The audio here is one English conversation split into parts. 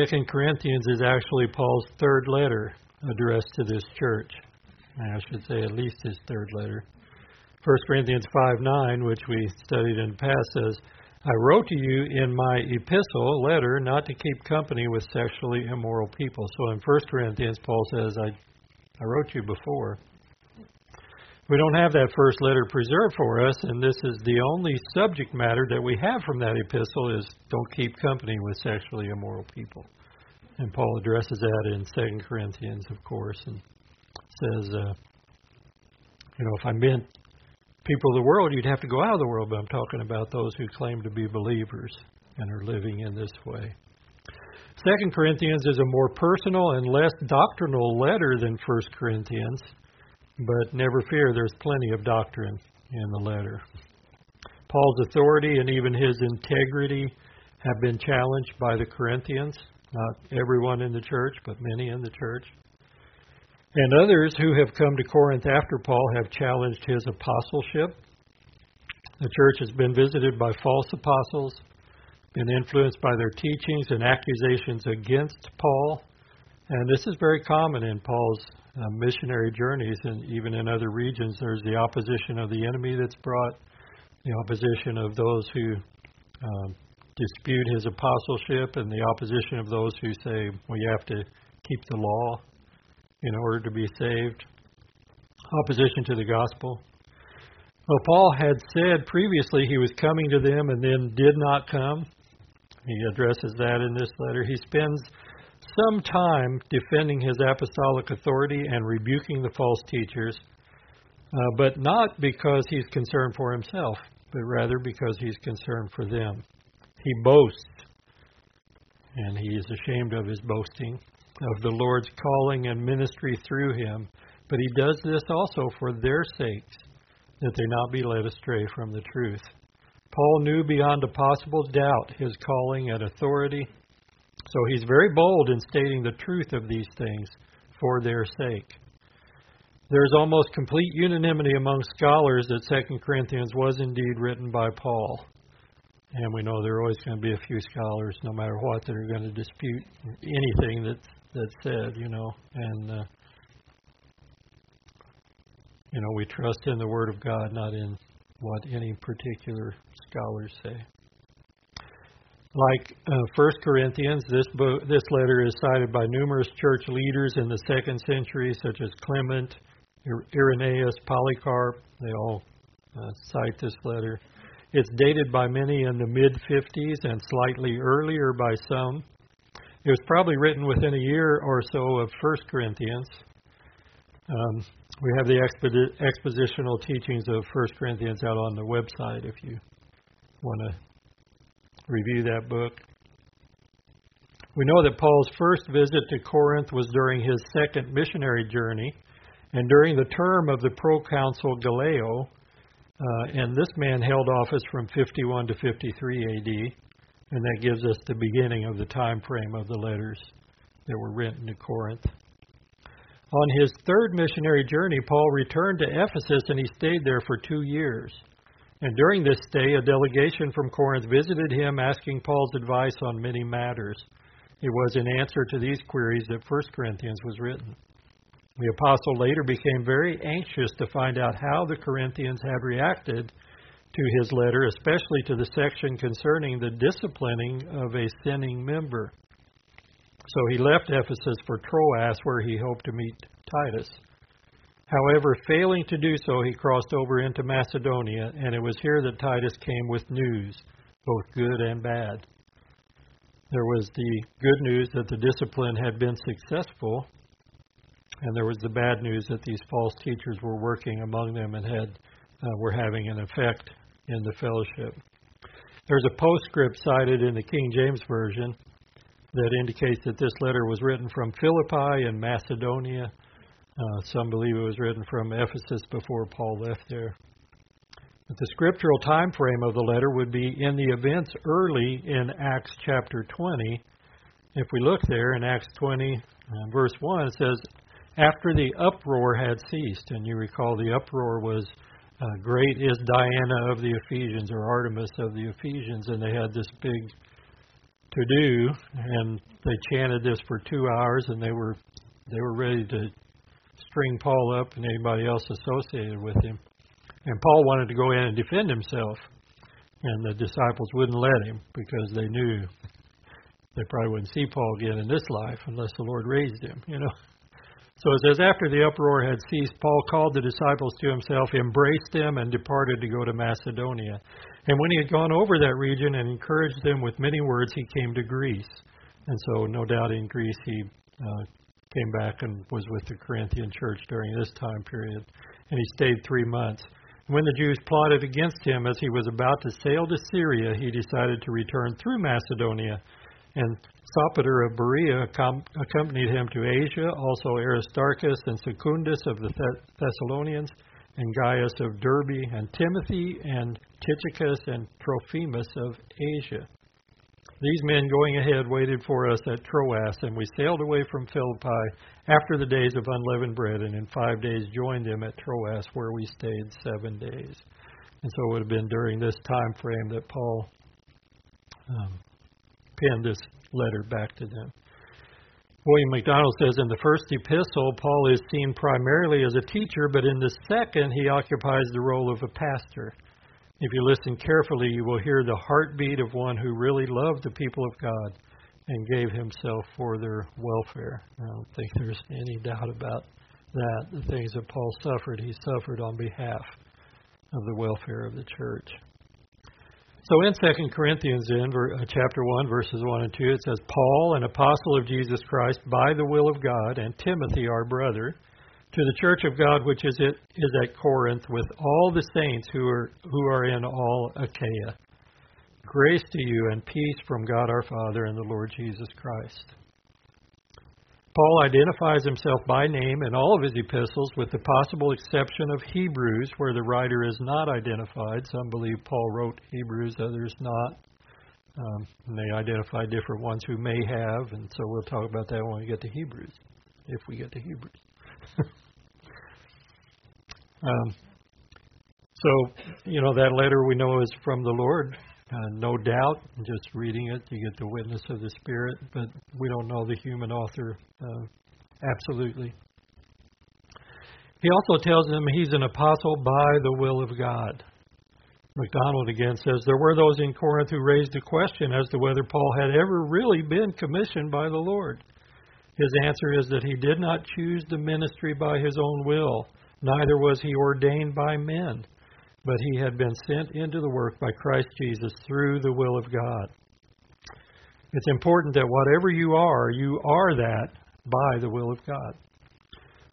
Second Corinthians is actually Paul's third letter addressed to this church. I should say at least his third letter. 1 Corinthians 5 9, which we studied in the past, says, I wrote to you in my epistle letter not to keep company with sexually immoral people. So in 1 Corinthians, Paul says, I, I wrote you before. We don't have that first letter preserved for us, and this is the only subject matter that we have from that epistle is don't keep company with sexually immoral people. And Paul addresses that in 2 Corinthians, of course, and says, uh, you know, if I meant people of the world, you'd have to go out of the world, but I'm talking about those who claim to be believers and are living in this way. Second Corinthians is a more personal and less doctrinal letter than First Corinthians, but never fear, there's plenty of doctrine in the letter. Paul's authority and even his integrity have been challenged by the Corinthians, not everyone in the church, but many in the church. And others who have come to Corinth after Paul have challenged his apostleship. The church has been visited by false apostles, been influenced by their teachings and accusations against Paul. And this is very common in Paul's uh, missionary journeys, and even in other regions, there's the opposition of the enemy that's brought, the opposition of those who um, dispute his apostleship, and the opposition of those who say, well, you have to keep the law in order to be saved, opposition to the gospel. Well, Paul had said previously he was coming to them and then did not come. He addresses that in this letter. He spends some time defending his apostolic authority and rebuking the false teachers, uh, but not because he's concerned for himself, but rather because he's concerned for them. He boasts, and he is ashamed of his boasting of the Lord's calling and ministry through him, but he does this also for their sakes, that they not be led astray from the truth. Paul knew beyond a possible doubt his calling and authority, so he's very bold in stating the truth of these things for their sake. There's almost complete unanimity among scholars that 2 Corinthians was indeed written by Paul. And we know there are always going to be a few scholars, no matter what, that are going to dispute anything that's that said, you know, and uh, you know we trust in the Word of God, not in what any particular scholars say. Like uh, First Corinthians, this book, this letter is cited by numerous church leaders in the second century, such as Clement, Irenaeus, Polycarp. They all uh, cite this letter. It's dated by many in the mid 50s and slightly earlier by some. It was probably written within a year or so of First Corinthians. Um, we have the expedi- expositional teachings of First Corinthians out on the website if you want to review that book. We know that Paul's first visit to Corinth was during his second missionary journey and during the term of the proconsul Gallio. Uh, and this man held office from 51 to 53 AD. And that gives us the beginning of the time frame of the letters that were written to Corinth. On his third missionary journey, Paul returned to Ephesus and he stayed there for two years. And during this stay, a delegation from Corinth visited him asking Paul's advice on many matters. It was in answer to these queries that 1 Corinthians was written. The apostle later became very anxious to find out how the Corinthians had reacted to his letter, especially to the section concerning the disciplining of a sinning member. So he left Ephesus for Troas, where he hoped to meet Titus. However, failing to do so, he crossed over into Macedonia, and it was here that Titus came with news, both good and bad. There was the good news that the discipline had been successful, and there was the bad news that these false teachers were working among them and had uh, were having an effect in the fellowship. There's a postscript cited in the King James Version that indicates that this letter was written from Philippi in Macedonia. Uh, some believe it was written from Ephesus before Paul left there. But the scriptural time frame of the letter would be in the events early in Acts chapter 20. If we look there in Acts 20, uh, verse 1, it says, After the uproar had ceased, and you recall the uproar was uh, great is Diana of the Ephesians or Artemis of the Ephesians, and they had this big to do, and they chanted this for two hours, and they were they were ready to string Paul up and anybody else associated with him. And Paul wanted to go in and defend himself, and the disciples wouldn't let him because they knew they probably wouldn't see Paul again in this life unless the Lord raised him, you know. So it says, After the uproar had ceased, Paul called the disciples to himself, embraced them, and departed to go to Macedonia. And when he had gone over that region and encouraged them with many words, he came to Greece. And so, no doubt in Greece, he uh, came back and was with the Corinthian church during this time period. And he stayed three months. When the Jews plotted against him as he was about to sail to Syria, he decided to return through Macedonia. And Sopater of Berea accompanied him to Asia, also Aristarchus and Secundus of the Thessalonians, and Gaius of Derbe, and Timothy and Tychicus and Trophimus of Asia. These men going ahead waited for us at Troas, and we sailed away from Philippi after the days of unleavened bread, and in five days joined them at Troas, where we stayed seven days. And so it would have been during this time frame that Paul um, penned this letter back to them. William MacDonald says in the first epistle, Paul is seen primarily as a teacher, but in the second, he occupies the role of a pastor. If you listen carefully, you will hear the heartbeat of one who really loved the people of God and gave himself for their welfare. I don't think there's any doubt about that. The things that Paul suffered, he suffered on behalf of the welfare of the church. So in 2 Corinthians, in uh, chapter 1, verses 1 and 2, it says, Paul, an apostle of Jesus Christ, by the will of God, and Timothy, our brother, to the church of God which is, is at Corinth, with all the saints who are, who are in all Achaia. Grace to you and peace from God our Father and the Lord Jesus Christ. Paul identifies himself by name in all of his epistles, with the possible exception of Hebrews, where the writer is not identified. Some believe Paul wrote Hebrews, others not. Um, and they identify different ones who may have, and so we'll talk about that when we get to Hebrews, if we get to Hebrews. um, so, you know, that letter we know is from the Lord. Uh, no doubt, just reading it, you get the witness of the Spirit, but we don't know the human author uh, absolutely. He also tells them he's an apostle by the will of God. MacDonald again says there were those in Corinth who raised a question as to whether Paul had ever really been commissioned by the Lord. His answer is that he did not choose the ministry by his own will, neither was he ordained by men but he had been sent into the work by Christ Jesus through the will of God. It's important that whatever you are, you are that by the will of God.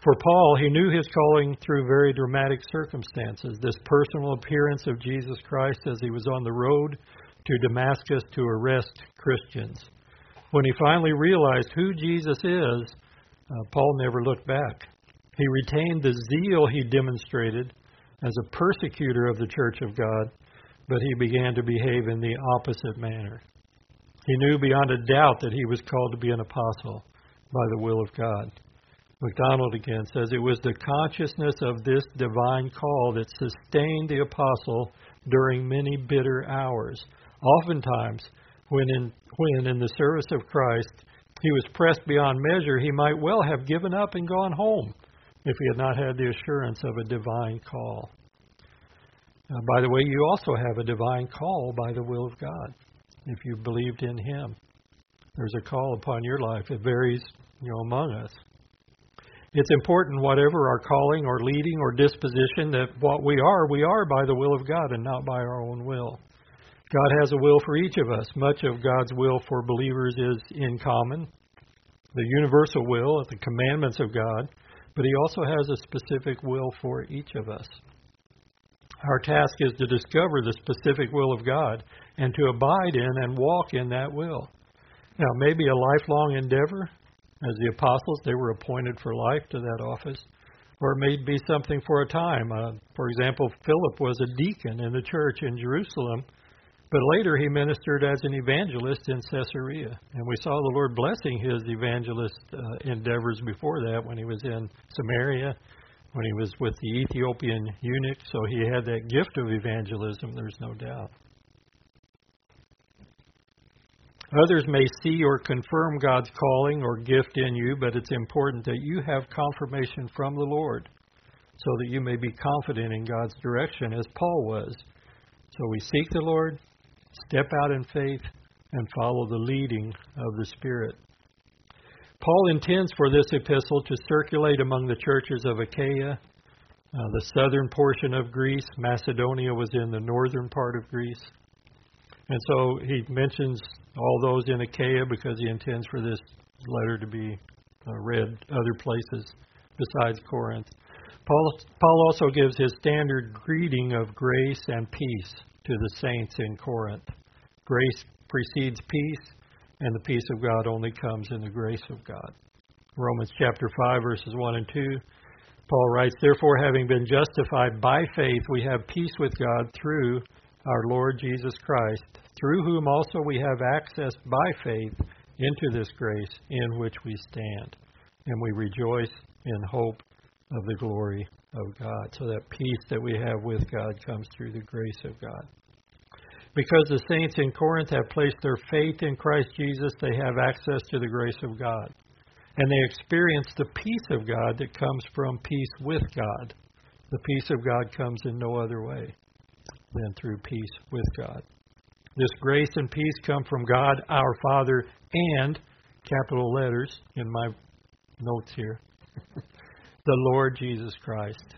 For Paul, he knew his calling through very dramatic circumstances. This personal appearance of Jesus Christ as he was on the road to Damascus to arrest Christians. When he finally realized who Jesus is, uh, Paul never looked back. He retained the zeal he demonstrated as a persecutor of the church of God, but he began to behave in the opposite manner. He knew beyond a doubt that he was called to be an apostle by the will of God. MacDonald again says it was the consciousness of this divine call that sustained the apostle during many bitter hours. Oftentimes, when in, when in the service of Christ he was pressed beyond measure, he might well have given up and gone home if he had not had the assurance of a divine call. Uh, by the way, you also have a divine call by the will of God if you believed in Him. There's a call upon your life. It varies, you know, among us. It's important, whatever our calling or leading or disposition, that what we are, we are by the will of God and not by our own will. God has a will for each of us. Much of God's will for believers is in common, the universal will, the commandments of God but He also has a specific will for each of us. Our task is to discover the specific will of God and to abide in and walk in that will. Now, maybe a lifelong endeavor, as the apostles, they were appointed for life to that office, or it may be something for a time. Uh, for example, Philip was a deacon in the church in Jerusalem but later he ministered as an evangelist in Caesarea. And we saw the Lord blessing his evangelist uh, endeavors before that when he was in Samaria, when he was with the Ethiopian eunuch. So he had that gift of evangelism, there's no doubt. Others may see or confirm God's calling or gift in you, but it's important that you have confirmation from the Lord so that you may be confident in God's direction, as Paul was. So we seek the Lord, step out in faith, and follow the leading of the Spirit. Paul intends for this epistle to circulate among the churches of Achaia, uh, the southern portion of Greece. Macedonia was in the northern part of Greece. And so he mentions all those in Achaia because he intends for this letter to be uh, read other places besides Corinth. Paul, Paul also gives his standard greeting of grace and peace to the saints in Corinth. Grace precedes peace, and the peace of God only comes in the grace of God. Romans chapter 5, verses 1 and 2. Paul writes, Therefore, having been justified by faith, we have peace with God through our Lord Jesus Christ, through whom also we have access by faith into this grace in which we stand. And we rejoice in hope of the glory of God. So that peace that we have with God comes through the grace of God. Because the saints in Corinth have placed their faith in Christ Jesus, they have access to the grace of God. And they experience the peace of God that comes from peace with God. The peace of God comes in no other way than through peace with God. This grace and peace come from God our Father and, capital letters in my notes here, the Lord Jesus Christ.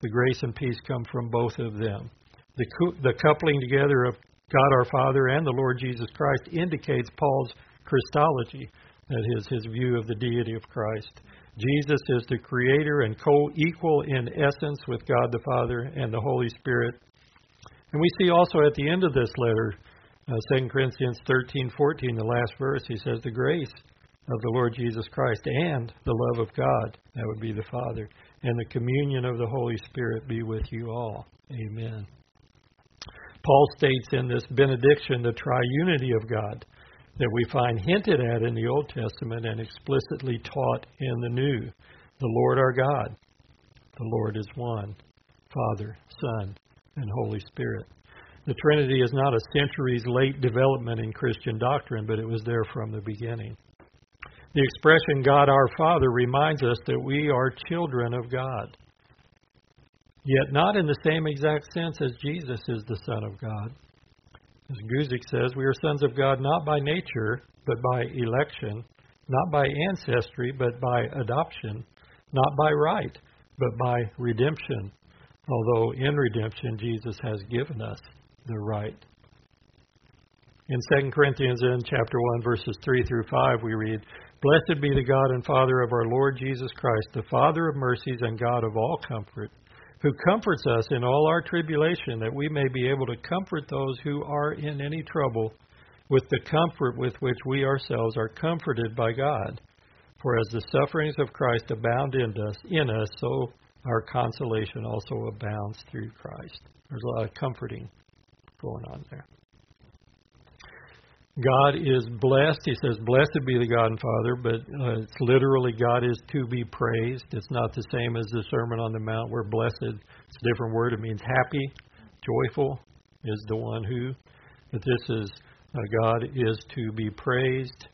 The grace and peace come from both of them. The, the coupling together of God our Father and the Lord Jesus Christ indicates Paul's Christology, that is, his view of the deity of Christ. Jesus is the creator and co equal in essence with God the Father and the Holy Spirit. And we see also at the end of this letter, uh, 2 Corinthians 13:14, the last verse, he says, The grace of the Lord Jesus Christ and the love of God, that would be the Father, and the communion of the Holy Spirit be with you all. Amen. Paul states in this benediction the triunity of God that we find hinted at in the Old Testament and explicitly taught in the New. The Lord our God, the Lord is one Father, Son, and Holy Spirit. The Trinity is not a centuries late development in Christian doctrine, but it was there from the beginning. The expression God our Father reminds us that we are children of God, yet not in the same exact sense as Jesus is the Son of God. As Guzik says, we are sons of God not by nature, but by election, not by ancestry, but by adoption, not by right, but by redemption. Although in redemption, Jesus has given us the right. In 2 Corinthians in chapter 1 verses 3 through 5 we read, Blessed be the God and Father of our Lord Jesus Christ, the Father of mercies and God of all comfort, who comforts us in all our tribulation, that we may be able to comfort those who are in any trouble with the comfort with which we ourselves are comforted by God. For as the sufferings of Christ abound in us, in us, so our consolation also abounds through Christ. There's a lot of comforting going on there. God is blessed. He says, Blessed be the God and Father, but uh, it's literally God is to be praised. It's not the same as the Sermon on the Mount where blessed, it's a different word. It means happy, joyful is the one who. But this is uh, God is to be praised.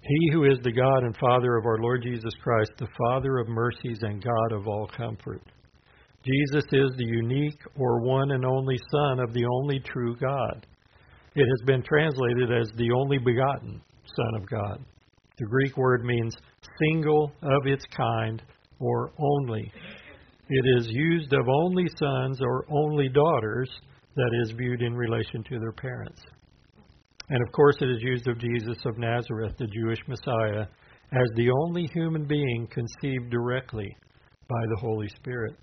He who is the God and Father of our Lord Jesus Christ, the Father of mercies and God of all comfort. Jesus is the unique or one and only Son of the only true God. It has been translated as the only begotten Son of God. The Greek word means single of its kind or only. It is used of only sons or only daughters that is viewed in relation to their parents. And of course, it is used of Jesus of Nazareth, the Jewish Messiah, as the only human being conceived directly by the Holy Spirit.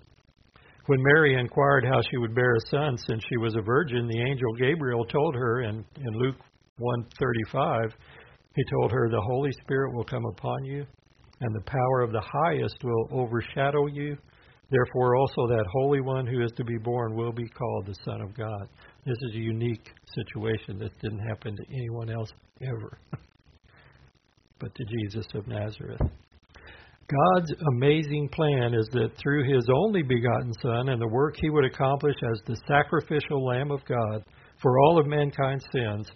When Mary inquired how she would bear a son since she was a virgin, the angel Gabriel told her in, in Luke 1:35, he told her, The Holy Spirit will come upon you, and the power of the highest will overshadow you. Therefore, also that Holy One who is to be born will be called the Son of God. This is a unique situation that didn't happen to anyone else ever, but to Jesus of Nazareth. God's amazing plan is that through his only begotten Son and the work he would accomplish as the sacrificial Lamb of God for all of mankind's sins,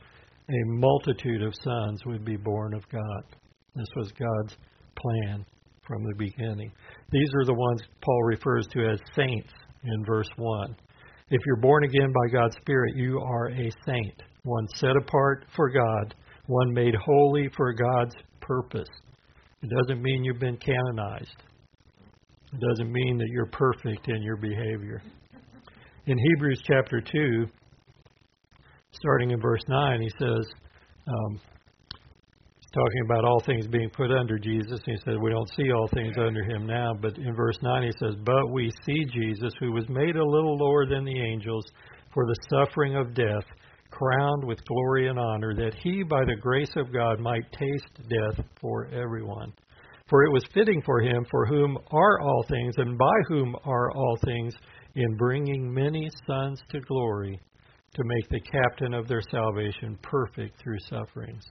a multitude of sons would be born of God. This was God's plan from the beginning. These are the ones Paul refers to as saints in verse 1. If you're born again by God's Spirit, you are a saint, one set apart for God, one made holy for God's purpose. It doesn't mean you've been canonized. It doesn't mean that you're perfect in your behavior. In Hebrews chapter 2, starting in verse 9, he says, um, talking about all things being put under Jesus. He said, We don't see all things under him now. But in verse 9, he says, But we see Jesus, who was made a little lower than the angels for the suffering of death, crowned with glory and honor, that he, by the grace of God, might taste death for everyone. For it was fitting for him, for whom are all things, and by whom are all things, in bringing many sons to glory, to make the captain of their salvation perfect through sufferings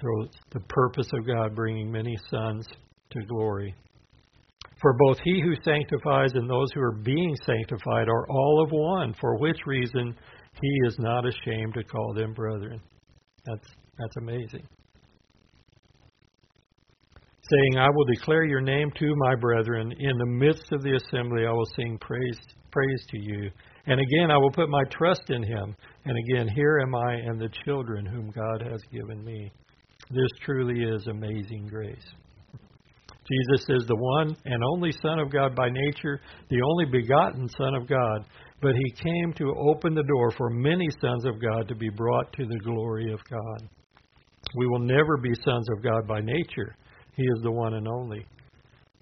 through the purpose of God bringing many sons to glory. For both he who sanctifies and those who are being sanctified are all of one, for which reason he is not ashamed to call them brethren. That's, that's amazing. Saying, I will declare your name to my brethren. In the midst of the assembly, I will sing praise, praise to you. And again, I will put my trust in him. And again, here am I and the children whom God has given me. This truly is amazing grace. Jesus is the one and only Son of God by nature, the only begotten Son of God, but he came to open the door for many sons of God to be brought to the glory of God. We will never be sons of God by nature. He is the one and only.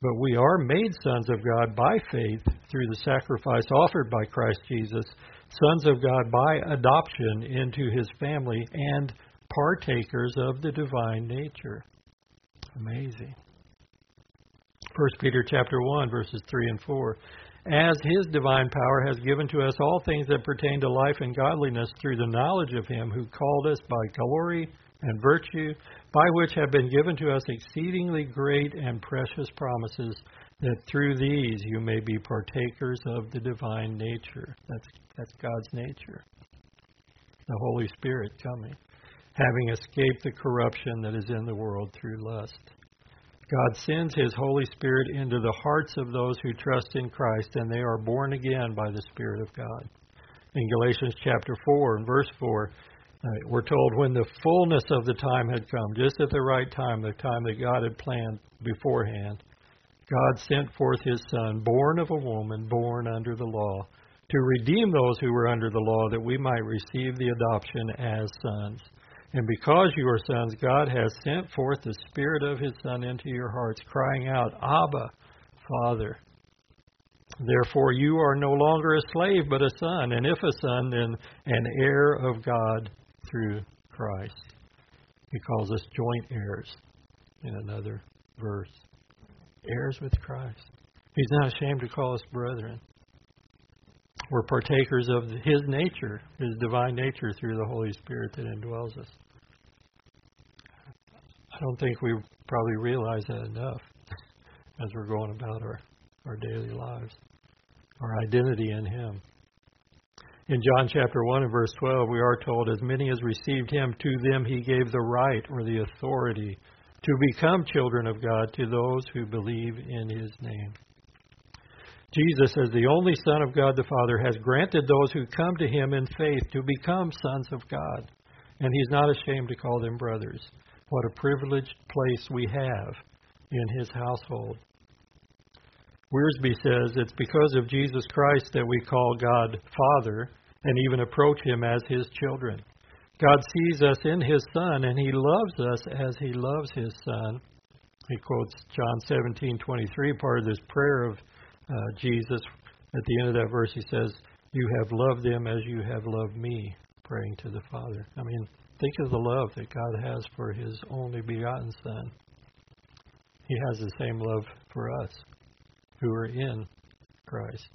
But we are made sons of God by faith through the sacrifice offered by Christ Jesus, sons of God by adoption into his family, and partakers of the divine nature. Amazing. 1 Peter chapter 1 verses 3 and 4 as his divine power has given to us all things that pertain to life and godliness through the knowledge of him who called us by glory and virtue by which have been given to us exceedingly great and precious promises that through these you may be partakers of the divine nature that's that's God's nature the holy spirit coming having escaped the corruption that is in the world through lust. God sends His Holy Spirit into the hearts of those who trust in Christ, and they are born again by the Spirit of God. In Galatians chapter 4 and verse 4, uh, we're told when the fullness of the time had come, just at the right time, the time that God had planned beforehand, God sent forth His Son, born of a woman, born under the law, to redeem those who were under the law, that we might receive the adoption as sons. And because you are sons, God has sent forth the Spirit of His Son into your hearts, crying out, Abba, Father. Therefore, you are no longer a slave, but a son, and if a son, then an heir of God through Christ. He calls us joint heirs in another verse. Heirs with Christ. He's not ashamed to call us brethren. We're partakers of His nature, His divine nature, through the Holy Spirit that indwells us. I don't think we probably realize that enough as we're going about our, our daily lives, our identity in Him. In John chapter 1 and verse 12, we are told, As many as received Him, to them He gave the right or the authority to become children of God to those who believe in His name. Jesus, as the only Son of God the Father, has granted those who come to Him in faith to become sons of God, and He's not ashamed to call them brothers. What a privileged place we have in his household. Wiersbe says it's because of Jesus Christ that we call God Father and even approach him as his children. God sees us in his Son and he loves us as he loves his Son. He quotes John 17:23, part of this prayer of uh, Jesus. At the end of that verse, he says, "You have loved them as you have loved me," praying to the Father. I mean, Think of the love that God has for His only begotten Son. He has the same love for us who are in Christ.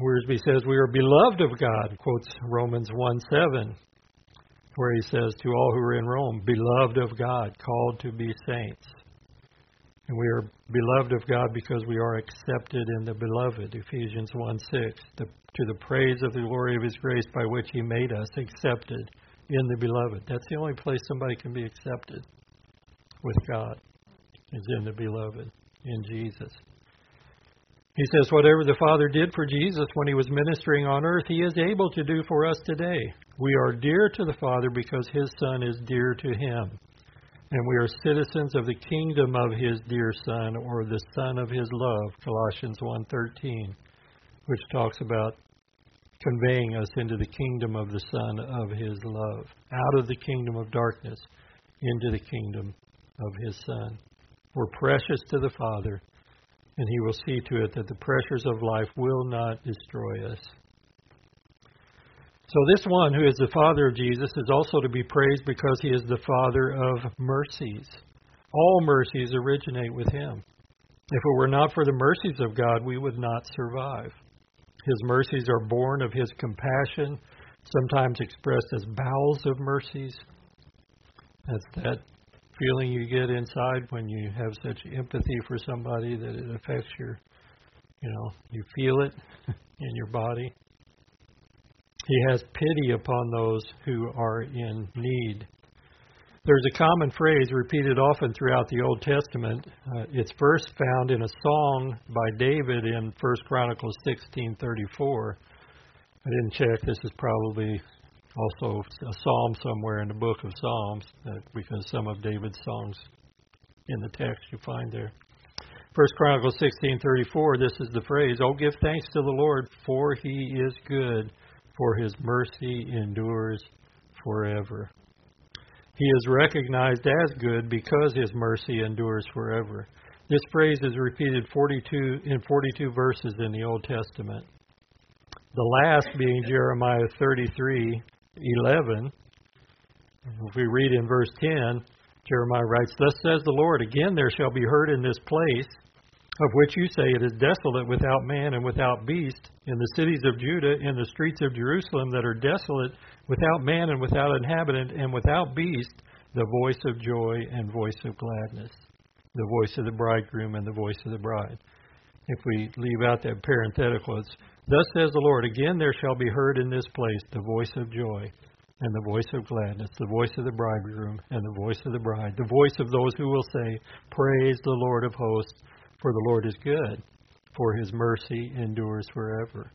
Wiersbe says, We are beloved of God, quotes Romans 1 7, where he says, To all who are in Rome, beloved of God, called to be saints. And we are beloved of God because we are accepted in the beloved, Ephesians 1 6, the, to the praise of the glory of his grace by which he made us accepted in the beloved. That's the only place somebody can be accepted with God, is in the beloved, in Jesus. He says, Whatever the Father did for Jesus when he was ministering on earth, he is able to do for us today. We are dear to the Father because his Son is dear to him. And we are citizens of the kingdom of his dear Son, or the Son of his love, Colossians 1.13, which talks about conveying us into the kingdom of the Son of his love, out of the kingdom of darkness into the kingdom of his Son. We're precious to the Father and he will see to it that the pressures of life will not destroy us. So, this one who is the Father of Jesus is also to be praised because he is the Father of mercies. All mercies originate with him. If it were not for the mercies of God, we would not survive. His mercies are born of his compassion, sometimes expressed as bowels of mercies. That's that feeling you get inside when you have such empathy for somebody that it affects your, you know, you feel it in your body. He has pity upon those who are in need. There's a common phrase repeated often throughout the Old Testament. Uh, it's first found in a song by David in 1 Chronicles 16:34. I didn't check. This is probably also a psalm somewhere in the book of Psalms, because some of David's songs in the text you find there. First Chronicles sixteen thirty four. This is the phrase: "Oh, give thanks to the Lord, for He is good, for His mercy endures forever." He is recognized as good because His mercy endures forever. This phrase is repeated 42 in 42 verses in the Old Testament. The last being Jeremiah 33:11. if we read in verse 10, Jeremiah writes, Thus says the Lord, again there shall be heard in this place, of which you say it is desolate without man and without beast, in the cities of Judah, in the streets of Jerusalem that are desolate, without man and without inhabitant, and without beast, the voice of joy and voice of gladness, the voice of the bridegroom and the voice of the bride. If we leave out that parenthetical, it's Thus says the Lord, again there shall be heard in this place the voice of joy and the voice of gladness, the voice of the bridegroom and the voice of the bride, the voice of those who will say, Praise the Lord of hosts, for the Lord is good, for his mercy endures forever.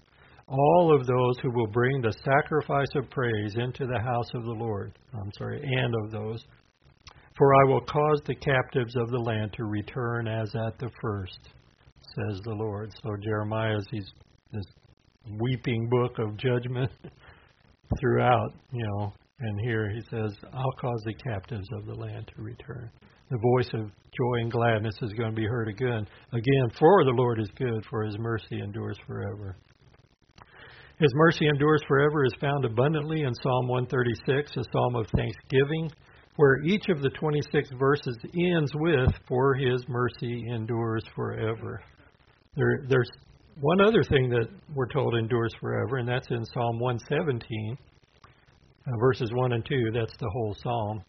All of those who will bring the sacrifice of praise into the house of the Lord, I'm sorry, and of those. For I will cause the captives of the land to return as at the first, says the Lord. So Jeremiah, he's this weeping book of judgment throughout, you know. And here he says, I'll cause the captives of the land to return. The voice of joy and gladness is going to be heard again. Again, for the Lord is good, for his mercy endures forever. His mercy endures forever is found abundantly in Psalm 136, a psalm of thanksgiving, where each of the 26 verses ends with, For his mercy endures forever. There, there's one other thing that we're told endures forever, and that's in Psalm 117, uh, verses 1 and 2. That's the whole psalm.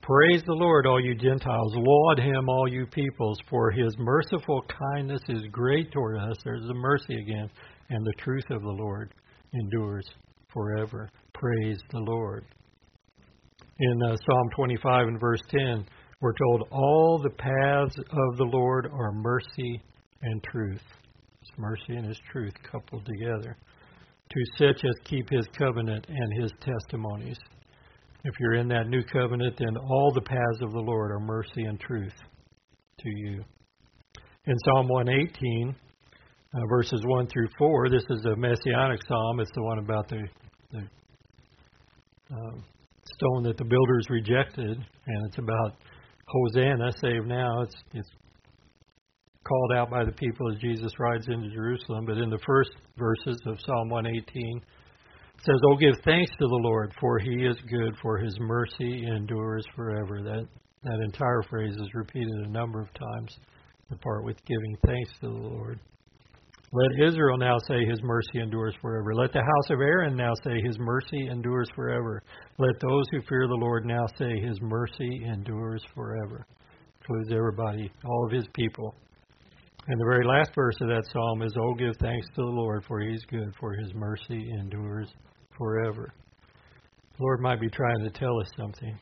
Praise the Lord, all you Gentiles. Laud him, all you peoples, for his merciful kindness is great toward us. There's the mercy again. And the truth of the Lord endures forever. Praise the Lord. In uh, Psalm 25 and verse 10, we're told, All the paths of the Lord are mercy and truth It's mercy and his truth coupled together, to such as keep his covenant and his testimonies. If you're in that new covenant, then all the paths of the Lord are mercy and truth to you. In Psalm 118, uh, verses 1 through 4, this is a messianic psalm. It's the one about the, the uh, stone that the builders rejected, and it's about Hosanna, save now. It's, it's called out by the people as Jesus rides into Jerusalem. But in the first verses of Psalm 118, it says, Oh, give thanks to the Lord, for he is good, for his mercy endures forever. That, that entire phrase is repeated a number of times, the part with giving thanks to the Lord. Let Israel now say his mercy endures forever. Let the house of Aaron now say his mercy endures forever. Let those who fear the Lord now say his mercy endures forever. Includes everybody, all of his people. And the very last verse of that psalm is, Oh, give thanks to the Lord, for he is good, for his mercy endures forever. The Lord might be trying to tell us something.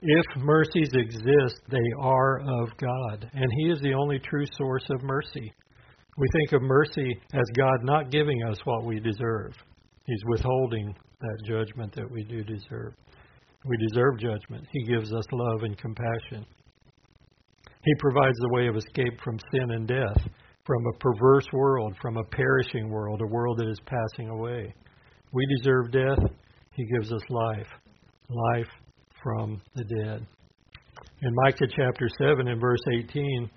If mercies exist, they are of God, and He is the only true source of mercy. We think of mercy as God not giving us what we deserve. He's withholding that judgment that we do deserve. We deserve judgment. He gives us love and compassion. He provides the way of escape from sin and death, from a perverse world, from a perishing world, a world that is passing away. We deserve death. He gives us life, life from the dead. In Micah chapter 7 and verse 18,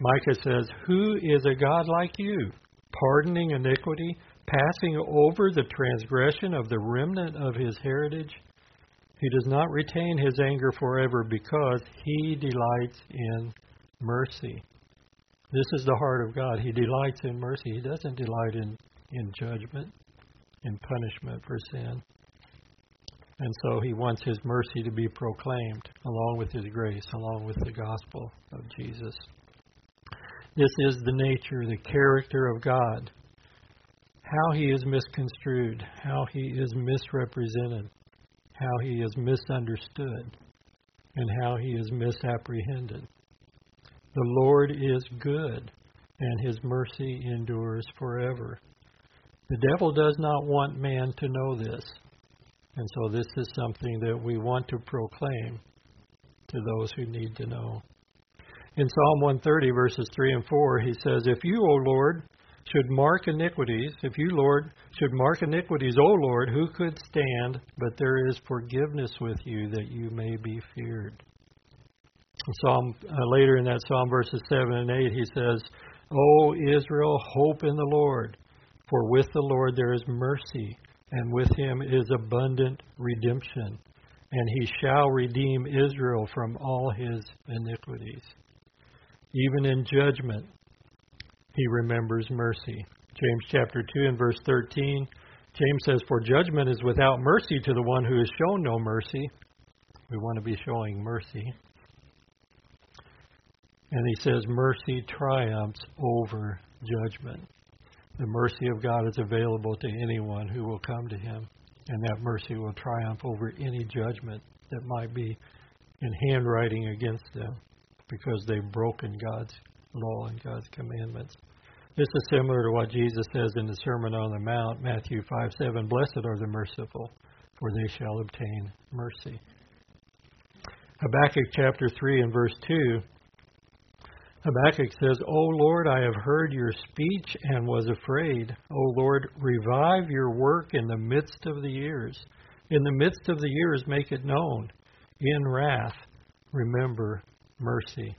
Micah says, Who is a God like you, pardoning iniquity, passing over the transgression of the remnant of his heritage? He does not retain his anger forever because he delights in mercy. This is the heart of God. He delights in mercy. He doesn't delight in, in judgment, in punishment for sin. And so he wants his mercy to be proclaimed along with his grace, along with the gospel of Jesus. This is the nature, the character of God. How he is misconstrued, how he is misrepresented, how he is misunderstood, and how he is misapprehended. The Lord is good, and his mercy endures forever. The devil does not want man to know this. And so this is something that we want to proclaim to those who need to know. In Psalm 130, verses 3 and 4, he says, If you, O Lord, should mark iniquities, if you, Lord, should mark iniquities, O Lord, who could stand? But there is forgiveness with you that you may be feared. Psalm uh, later in that psalm, verses seven and eight, he says, "O Israel, hope in the Lord, for with the Lord there is mercy, and with him is abundant redemption, and he shall redeem Israel from all his iniquities. Even in judgment, he remembers mercy. James chapter 2 and verse 13, James says, For judgment is without mercy to the one who has shown no mercy. We want to be showing mercy. And he says, Mercy triumphs over judgment. The mercy of God is available to anyone who will come to Him, and that mercy will triumph over any judgment that might be in handwriting against them because they've broken God's law and God's commandments. This is similar to what Jesus says in the Sermon on the Mount, Matthew 5 7. Blessed are the merciful, for they shall obtain mercy. Habakkuk chapter 3 and verse 2 Habakkuk says, O Lord, I have heard your speech and was afraid. O Lord, revive your work in the midst of the years. In the midst of the years, make it known. In wrath, remember mercy.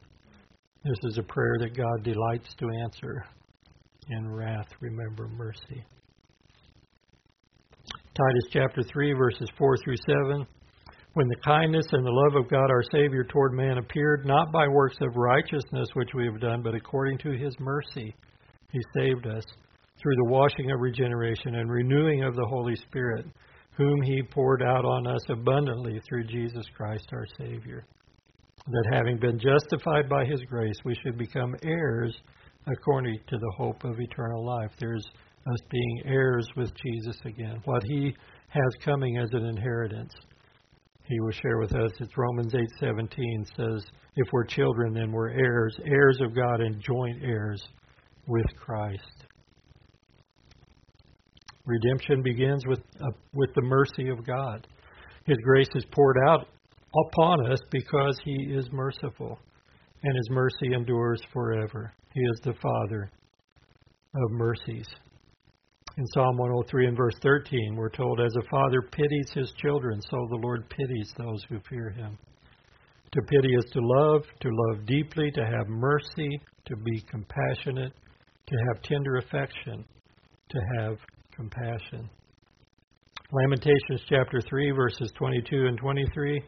This is a prayer that God delights to answer. In wrath, remember mercy. Titus chapter 3, verses 4 through 7 when the kindness and the love of God our Savior toward man appeared, not by works of righteousness which we have done, but according to his mercy, he saved us through the washing of regeneration and renewing of the Holy Spirit, whom he poured out on us abundantly through Jesus Christ our Savior. That having been justified by his grace, we should become heirs according to the hope of eternal life. There's us being heirs with Jesus again, what he has coming as an inheritance he will share with us. It's Romans 8:17 says, "If we're children, then we're heirs, heirs of God and joint heirs with Christ." Redemption begins with uh, with the mercy of God. His grace is poured out upon us because he is merciful, and his mercy endures forever. He is the Father of mercies. In Psalm 103 and verse 13, we're told, As a father pities his children, so the Lord pities those who fear him. To pity is to love, to love deeply, to have mercy, to be compassionate, to have tender affection, to have compassion. Lamentations chapter 3, verses 22 and 23.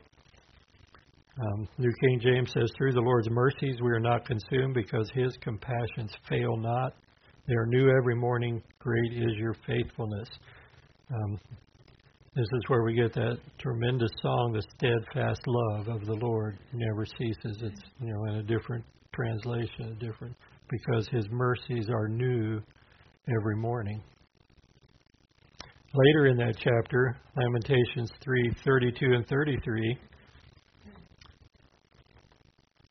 Um, New King James says, Through the Lord's mercies we are not consumed because his compassions fail not. They are new every morning. Great is your faithfulness. Um, this is where we get that tremendous song, the steadfast love of the Lord never ceases. It's you know in a different translation, a different because His mercies are new every morning. Later in that chapter, Lamentations 3:32 and 33,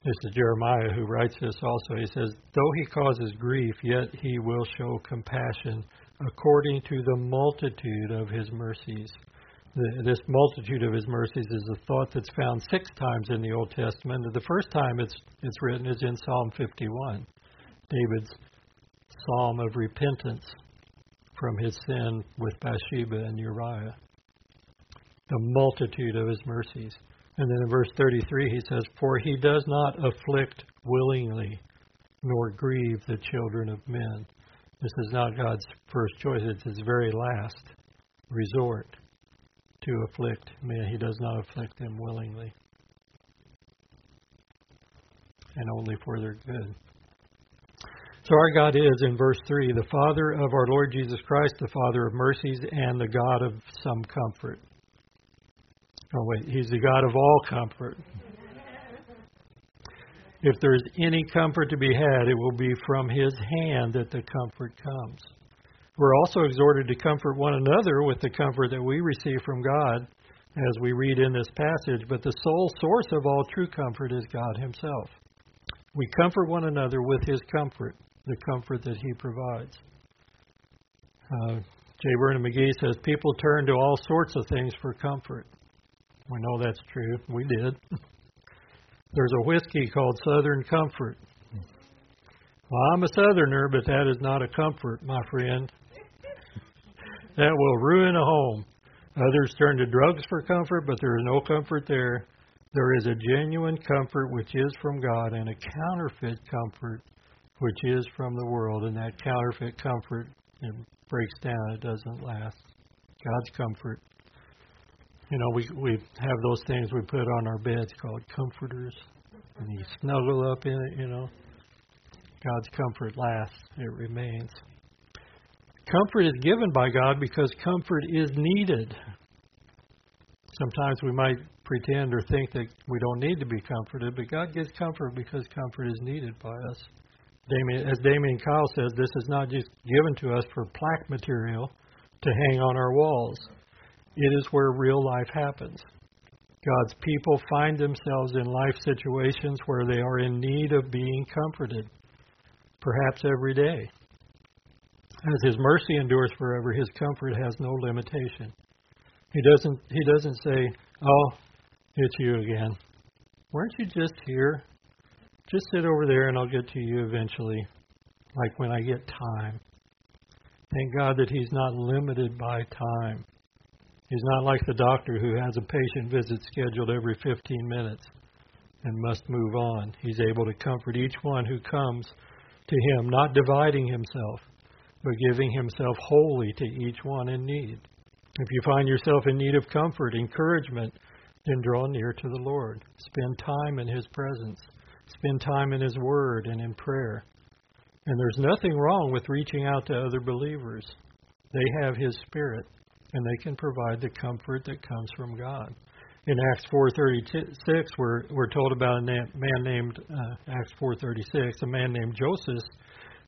this is Jeremiah who writes this also. He says, Though he causes grief, yet he will show compassion according to the multitude of his mercies. The, this multitude of his mercies is a thought that's found six times in the Old Testament. The first time it's, it's written is in Psalm 51, David's psalm of repentance from his sin with Bathsheba and Uriah. The multitude of his mercies. And then in verse 33 he says, For he does not afflict willingly, nor grieve the children of men. This is not God's first choice, it's his very last resort to afflict men. He does not afflict them willingly, and only for their good. So our God is, in verse 3, the Father of our Lord Jesus Christ, the Father of mercies, and the God of some comfort. Oh, wait, He's the God of all comfort. If there's any comfort to be had, it will be from His hand that the comfort comes. We're also exhorted to comfort one another with the comfort that we receive from God, as we read in this passage, but the sole source of all true comfort is God Himself. We comfort one another with His comfort, the comfort that He provides. Uh, J. Vernon McGee says people turn to all sorts of things for comfort. We know that's true. We did. There's a whiskey called Southern Comfort. Well, I'm a Southerner, but that is not a comfort, my friend. That will ruin a home. Others turn to drugs for comfort, but there is no comfort there. There is a genuine comfort which is from God and a counterfeit comfort which is from the world. And that counterfeit comfort it breaks down, it doesn't last. God's comfort you know, we we have those things we put on our beds called comforters, and you snuggle up in it. You know, God's comfort lasts; it remains. Comfort is given by God because comfort is needed. Sometimes we might pretend or think that we don't need to be comforted, but God gives comfort because comfort is needed by us. Damian, as Damian Kyle says, this is not just given to us for plaque material to hang on our walls. It is where real life happens. God's people find themselves in life situations where they are in need of being comforted, perhaps every day. As his mercy endures forever, his comfort has no limitation. He doesn't he doesn't say, "Oh, it's you again. Weren't you just here? Just sit over there and I'll get to you eventually, like when I get time." Thank God that he's not limited by time. He's not like the doctor who has a patient visit scheduled every 15 minutes and must move on. He's able to comfort each one who comes to him, not dividing himself, but giving himself wholly to each one in need. If you find yourself in need of comfort, encouragement, then draw near to the Lord. Spend time in His presence. Spend time in His Word and in prayer. And there's nothing wrong with reaching out to other believers. They have His Spirit and they can provide the comfort that comes from God. In Acts 4:36, we're we're told about a man named uh, Acts 4:36, a man named Joseph,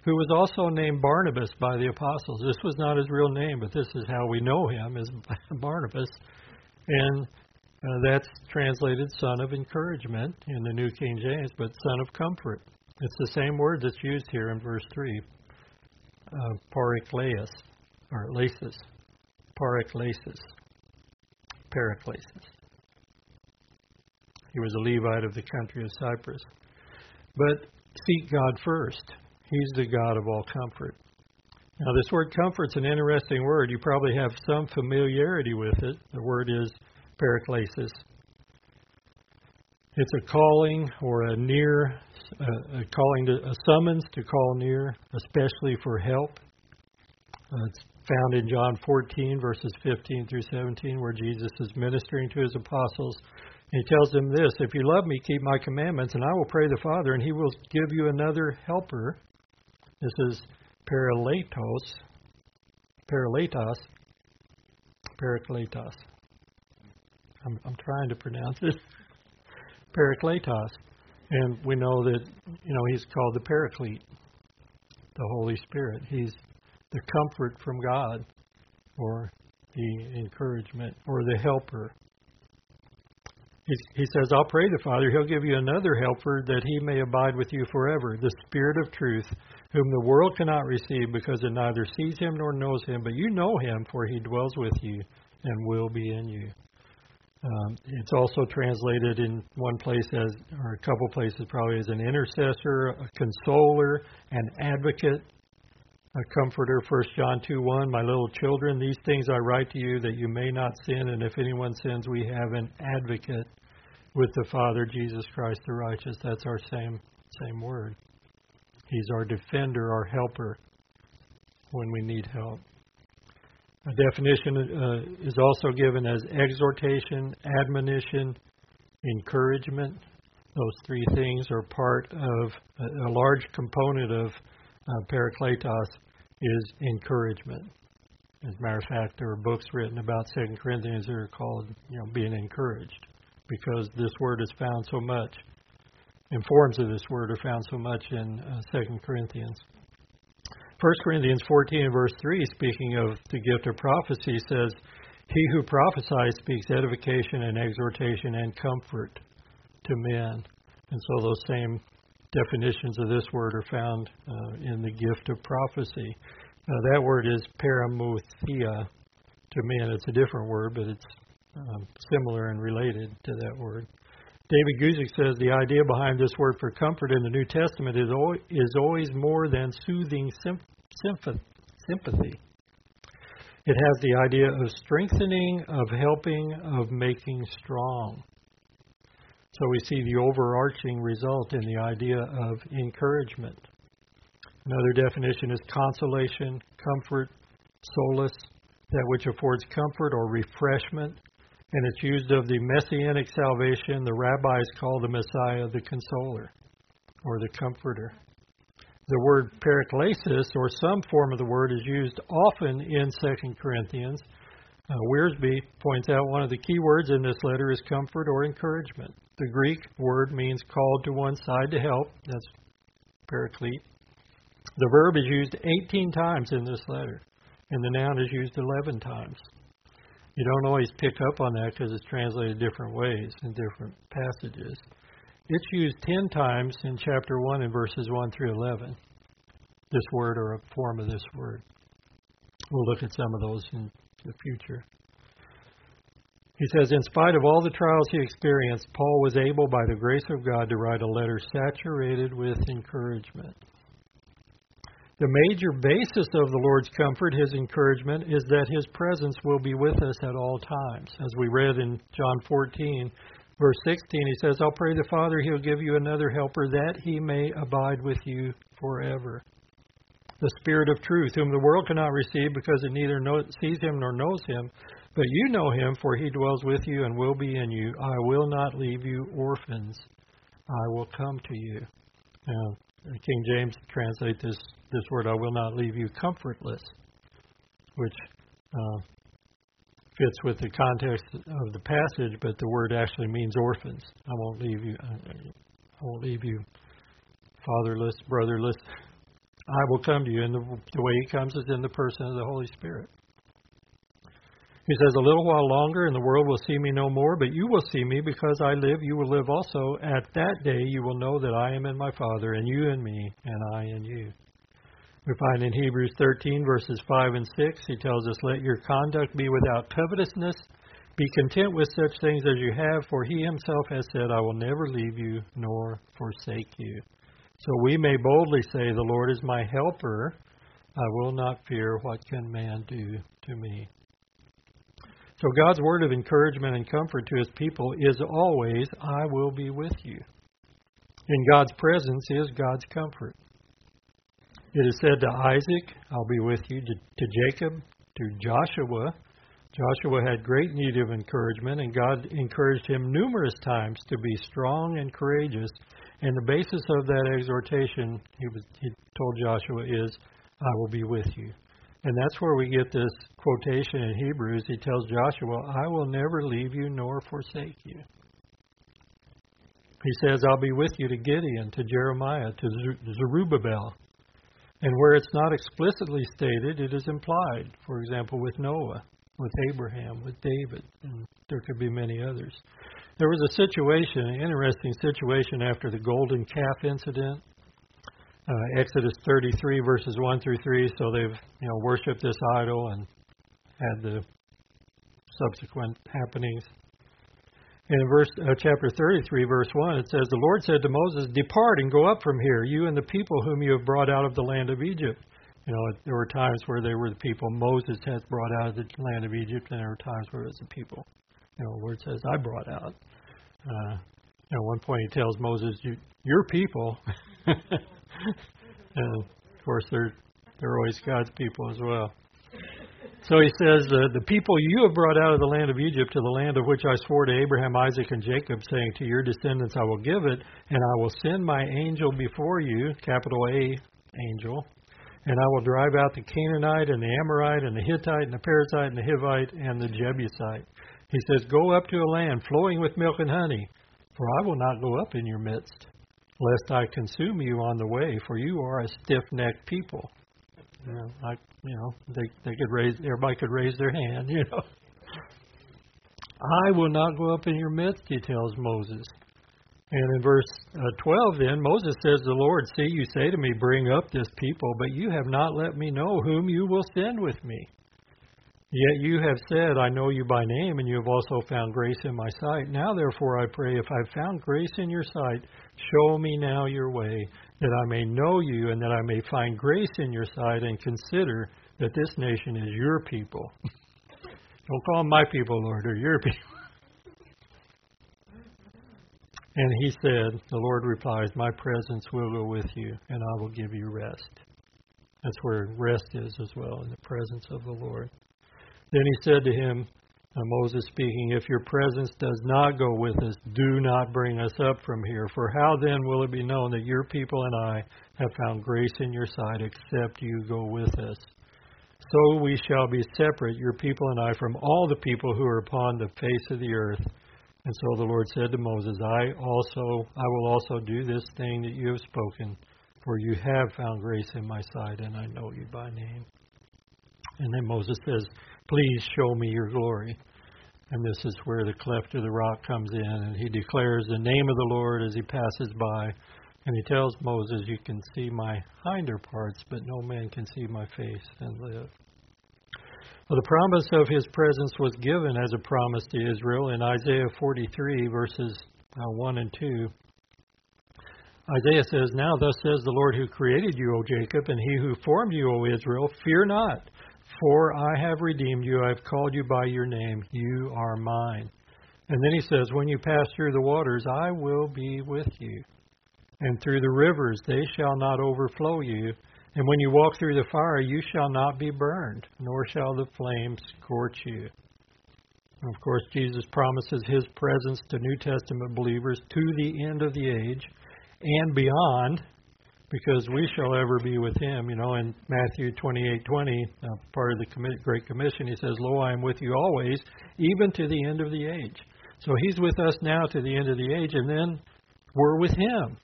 who was also named Barnabas by the apostles. This was not his real name, but this is how we know him as Barnabas, and uh, that's translated "son of encouragement" in the New King James, but "son of comfort." It's the same word that's used here in verse three, uh, parakleus or lasis. Paraklesis. Paraklesis. He was a Levite of the country of Cyprus. But seek God first. He's the God of all comfort. Now, this word comfort's an interesting word. You probably have some familiarity with it. The word is paraklesis. It's a calling or a near, a calling to a summons to call near, especially for help. Uh, it's found in John 14, verses 15 through 17, where Jesus is ministering to his apostles. And he tells them this If you love me, keep my commandments, and I will pray the Father, and he will give you another helper. This is paraletos, paraletos, parakletos. I'm, I'm trying to pronounce it. Parakletos. And we know that, you know, he's called the Paraclete, the Holy Spirit. He's the comfort from God, or the encouragement or the helper. He, he says, I'll pray the Father, he'll give you another helper that he may abide with you forever, the Spirit of truth, whom the world cannot receive because it neither sees him nor knows him, but you know him, for he dwells with you and will be in you. Um, it's also translated in one place as, or a couple places probably, as an intercessor, a consoler, an advocate, a comforter. 1 John 2 1, My little children, these things I write to you that you may not sin, and if anyone sins, we have an advocate with the Father, Jesus Christ the righteous. That's our same same word. He's our defender, our helper when we need help. A definition uh, is also given as exhortation, admonition, encouragement. Those three things are part of a, a large component of uh, parakletos is encouragement. As a matter of fact, there are books written about Second Corinthians that are called, you know, being encouraged, because this word is found so much, and forms of this word are found so much in uh, Second Corinthians. 1 Corinthians 14 verse 3, speaking of the gift of prophecy, says, He who prophesies speaks edification and exhortation and comfort to men. And so those same definitions of this word are found uh, in the gift of prophecy. That word is paramuthia to men. It's a different word, but it's um, similar and related to that word. David Guzik says the idea behind this word for comfort in the New Testament is always, is always more than soothing sympathy. It has the idea of strengthening, of helping, of making strong. So we see the overarching result in the idea of encouragement. Another definition is consolation, comfort, solace, that which affords comfort or refreshment, and it's used of the messianic salvation the rabbis call the Messiah the consoler or the comforter. The word paraklesis, or some form of the word, is used often in 2 Corinthians. Uh, Wiersbe points out one of the key words in this letter is comfort or encouragement. The Greek word means called to one side to help. That's paraklete. The verb is used 18 times in this letter, and the noun is used 11 times. You don't always pick up on that because it's translated different ways in different passages. It's used 10 times in chapter 1 in verses 1 through 11. This word or a form of this word. We'll look at some of those in the future. He says, In spite of all the trials he experienced, Paul was able, by the grace of God, to write a letter saturated with encouragement. The major basis of the Lord's comfort, his encouragement, is that his presence will be with us at all times. As we read in John 14, verse 16, he says, I'll pray the Father, he'll give you another helper that he may abide with you forever. The Spirit of truth, whom the world cannot receive because it neither sees him nor knows him, but you know him, for he dwells with you and will be in you. I will not leave you orphans. I will come to you. Now, King James translate this this word, I will not leave you comfortless, which uh, fits with the context of the passage, but the word actually means orphans. I won't leave you. I won't leave you fatherless, brotherless. I will come to you, and the, the way He comes is in the person of the Holy Spirit. He says, A little while longer, and the world will see me no more, but you will see me because I live. You will live also. At that day, you will know that I am in my Father, and you in me, and I in you. We find in Hebrews 13, verses 5 and 6, he tells us, Let your conduct be without covetousness. Be content with such things as you have, for he himself has said, I will never leave you nor forsake you. So we may boldly say, The Lord is my helper. I will not fear. What can man do to me? So God's word of encouragement and comfort to his people is always, I will be with you. In God's presence is God's comfort. It is said to Isaac, I'll be with you, to, Jacob, to Joshua. Joshua had great need of encouragement, and God encouraged him numerous times to be strong and courageous. And the basis of that exhortation, he, was, he told Joshua, is, I will be with you. And that's where we get this quotation in Hebrews. He tells Joshua, I will never leave you nor forsake you. He says, I'll be with you to Gideon, to Jeremiah, to Zerubbabel, and where it's not explicitly stated, it is implied. For example, with Noah. with Abraham, with David, and there could be many others. There was a situation, an interesting situation after the golden calf incident. Uh, Exodus 33 verses 1 through 3. So they've you know worshipped this idol and had the subsequent happenings. In verse uh, chapter 33, verse 1, it says, "The Lord said to Moses, Depart and go up from here, you and the people whom you have brought out of the land of Egypt." You know, there were times where they were the people Moses had brought out of the land of Egypt, and there were times where it was the people. You know, where it says, "I brought out." Uh, at one point he tells Moses, you, "Your people," and of course they're they're always God's people as well. So he says, uh, The people you have brought out of the land of Egypt to the land of which I swore to Abraham, Isaac, and Jacob, saying, To your descendants I will give it, and I will send my angel before you, capital A, angel, and I will drive out the Canaanite, and the Amorite, and the Hittite, and the Perizzite, and the Hivite, and the Jebusite. He says, Go up to a land flowing with milk and honey, for I will not go up in your midst, lest I consume you on the way, for you are a stiff necked people. You know, like you know, they they could raise everybody could raise their hand, you know. I will not go up in your midst, he tells Moses. And in verse uh, 12, then, Moses says, The Lord, see, you say to me, Bring up this people, but you have not let me know whom you will send with me. Yet you have said, I know you by name, and you have also found grace in my sight. Now, therefore, I pray, if I have found grace in your sight, show me now your way, that I may know you, and that I may find grace in your sight, and consider that this nation is your people. Don't call them my people, Lord, or your people. and he said, The Lord replies, My presence will go with you, and I will give you rest. That's where rest is as well, in the presence of the Lord. Then he said to him, uh, Moses speaking, If your presence does not go with us, do not bring us up from here. For how then will it be known that your people and I have found grace in your sight, except you go with us? So we shall be separate, your people and I, from all the people who are upon the face of the earth. And so the Lord said to Moses, I also I will also do this thing that you have spoken, for you have found grace in my sight, and I know you by name. And then Moses says, Please show me your glory. And this is where the cleft of the rock comes in, and he declares the name of the Lord as he passes by. And he tells Moses, You can see my hinder parts, but no man can see my face and live. Well, the promise of his presence was given as a promise to Israel in Isaiah 43, verses uh, 1 and 2. Isaiah says, Now thus says the Lord who created you, O Jacob, and he who formed you, O Israel, fear not, for I have redeemed you, I have called you by your name, you are mine. And then he says, When you pass through the waters, I will be with you. And through the rivers, they shall not overflow you. And when you walk through the fire, you shall not be burned, nor shall the flames scorch you. And of course, Jesus promises his presence to New Testament believers to the end of the age and beyond, because we shall ever be with him. You know, in Matthew 28:20, uh, part of the Great Commission, he says, "Lo, I am with you always, even to the end of the age." So he's with us now to the end of the age, and then we're with him.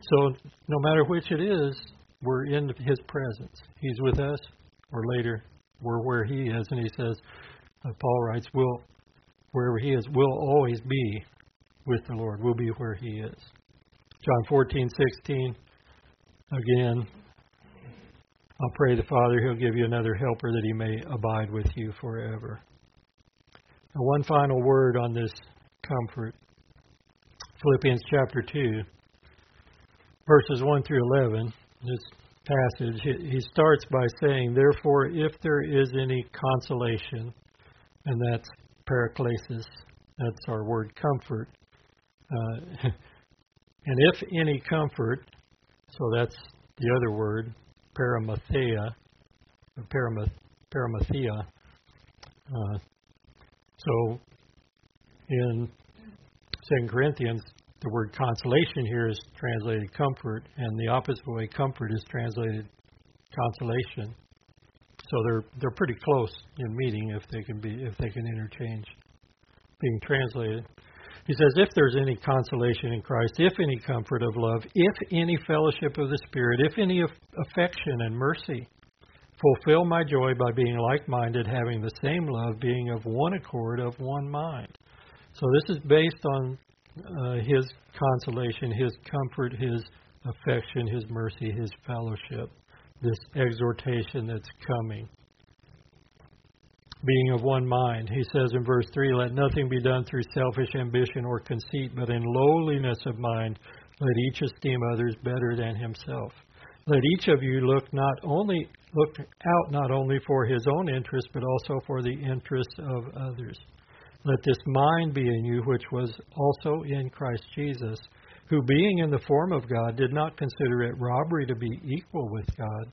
So no matter which it is, we're in his presence. He's with us, or later we're where he is, and he says, uh, Paul writes, "We'll wherever he is, we'll always be with the Lord. We'll be where he is." John 14:16 again. I'll pray the Father, He'll give you another helper that He may abide with you forever. Now, one final word on this comfort Philippians chapter 2, verses 1 through 11. This passage, he starts by saying, Therefore, if there is any consolation, and that's paraklesis, that's our word comfort. Uh, and if any comfort, so that's the other word, paramathea, paramath, paramathea. Uh, so in 2 Corinthians, the word consolation here is translated comfort, and the opposite way, comfort, is translated consolation. So they're they're pretty close in meaning if they can be if they can interchange being translated. He says, if there's any consolation in Christ, if any comfort of love, if any fellowship of the Spirit, if any affection and mercy, Fulfill my joy by being like minded, having the same love, being of one accord, of one mind. So this is based on uh, his consolation, his comfort, his affection, his mercy, his fellowship, this exhortation that's coming. Being of one mind. He says in verse 3 Let nothing be done through selfish ambition or conceit, but in lowliness of mind, let each esteem others better than himself. Let each of you look not only look out not only for his own interest, but also for the interests of others. Let this mind be in you, which was also in Christ Jesus, who, being in the form of God, did not consider it robbery to be equal with God,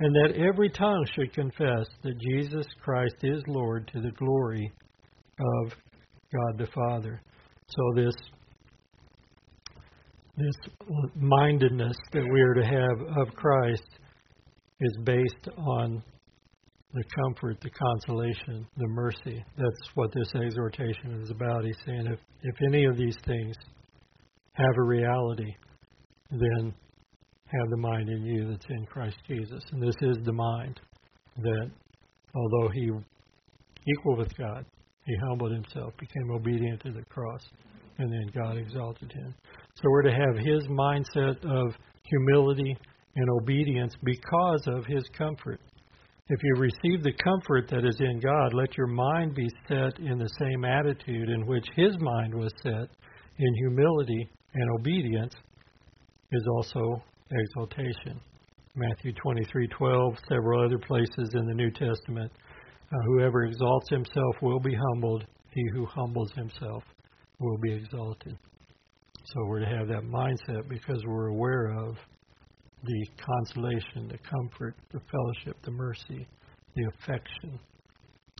and that every tongue should confess that Jesus Christ is Lord to the glory of God the Father. So this this mindedness that we are to have of Christ is based on the comfort, the consolation, the mercy. That's what this exhortation is about. He's saying if, if any of these things have a reality, then have the mind in you that's in Christ Jesus. And this is the mind that, although he equal with God, he humbled himself, became obedient to the cross, and then God exalted him. So we're to have his mindset of humility and obedience because of his comfort. If you receive the comfort that is in God, let your mind be set in the same attitude in which His mind was set in humility and obedience is also exaltation. Matthew 23:12, several other places in the New Testament. Uh, whoever exalts himself will be humbled. He who humbles himself will be exalted. So we're to have that mindset because we're aware of the consolation, the comfort, the fellowship, the mercy, the affection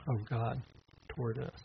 of God toward us.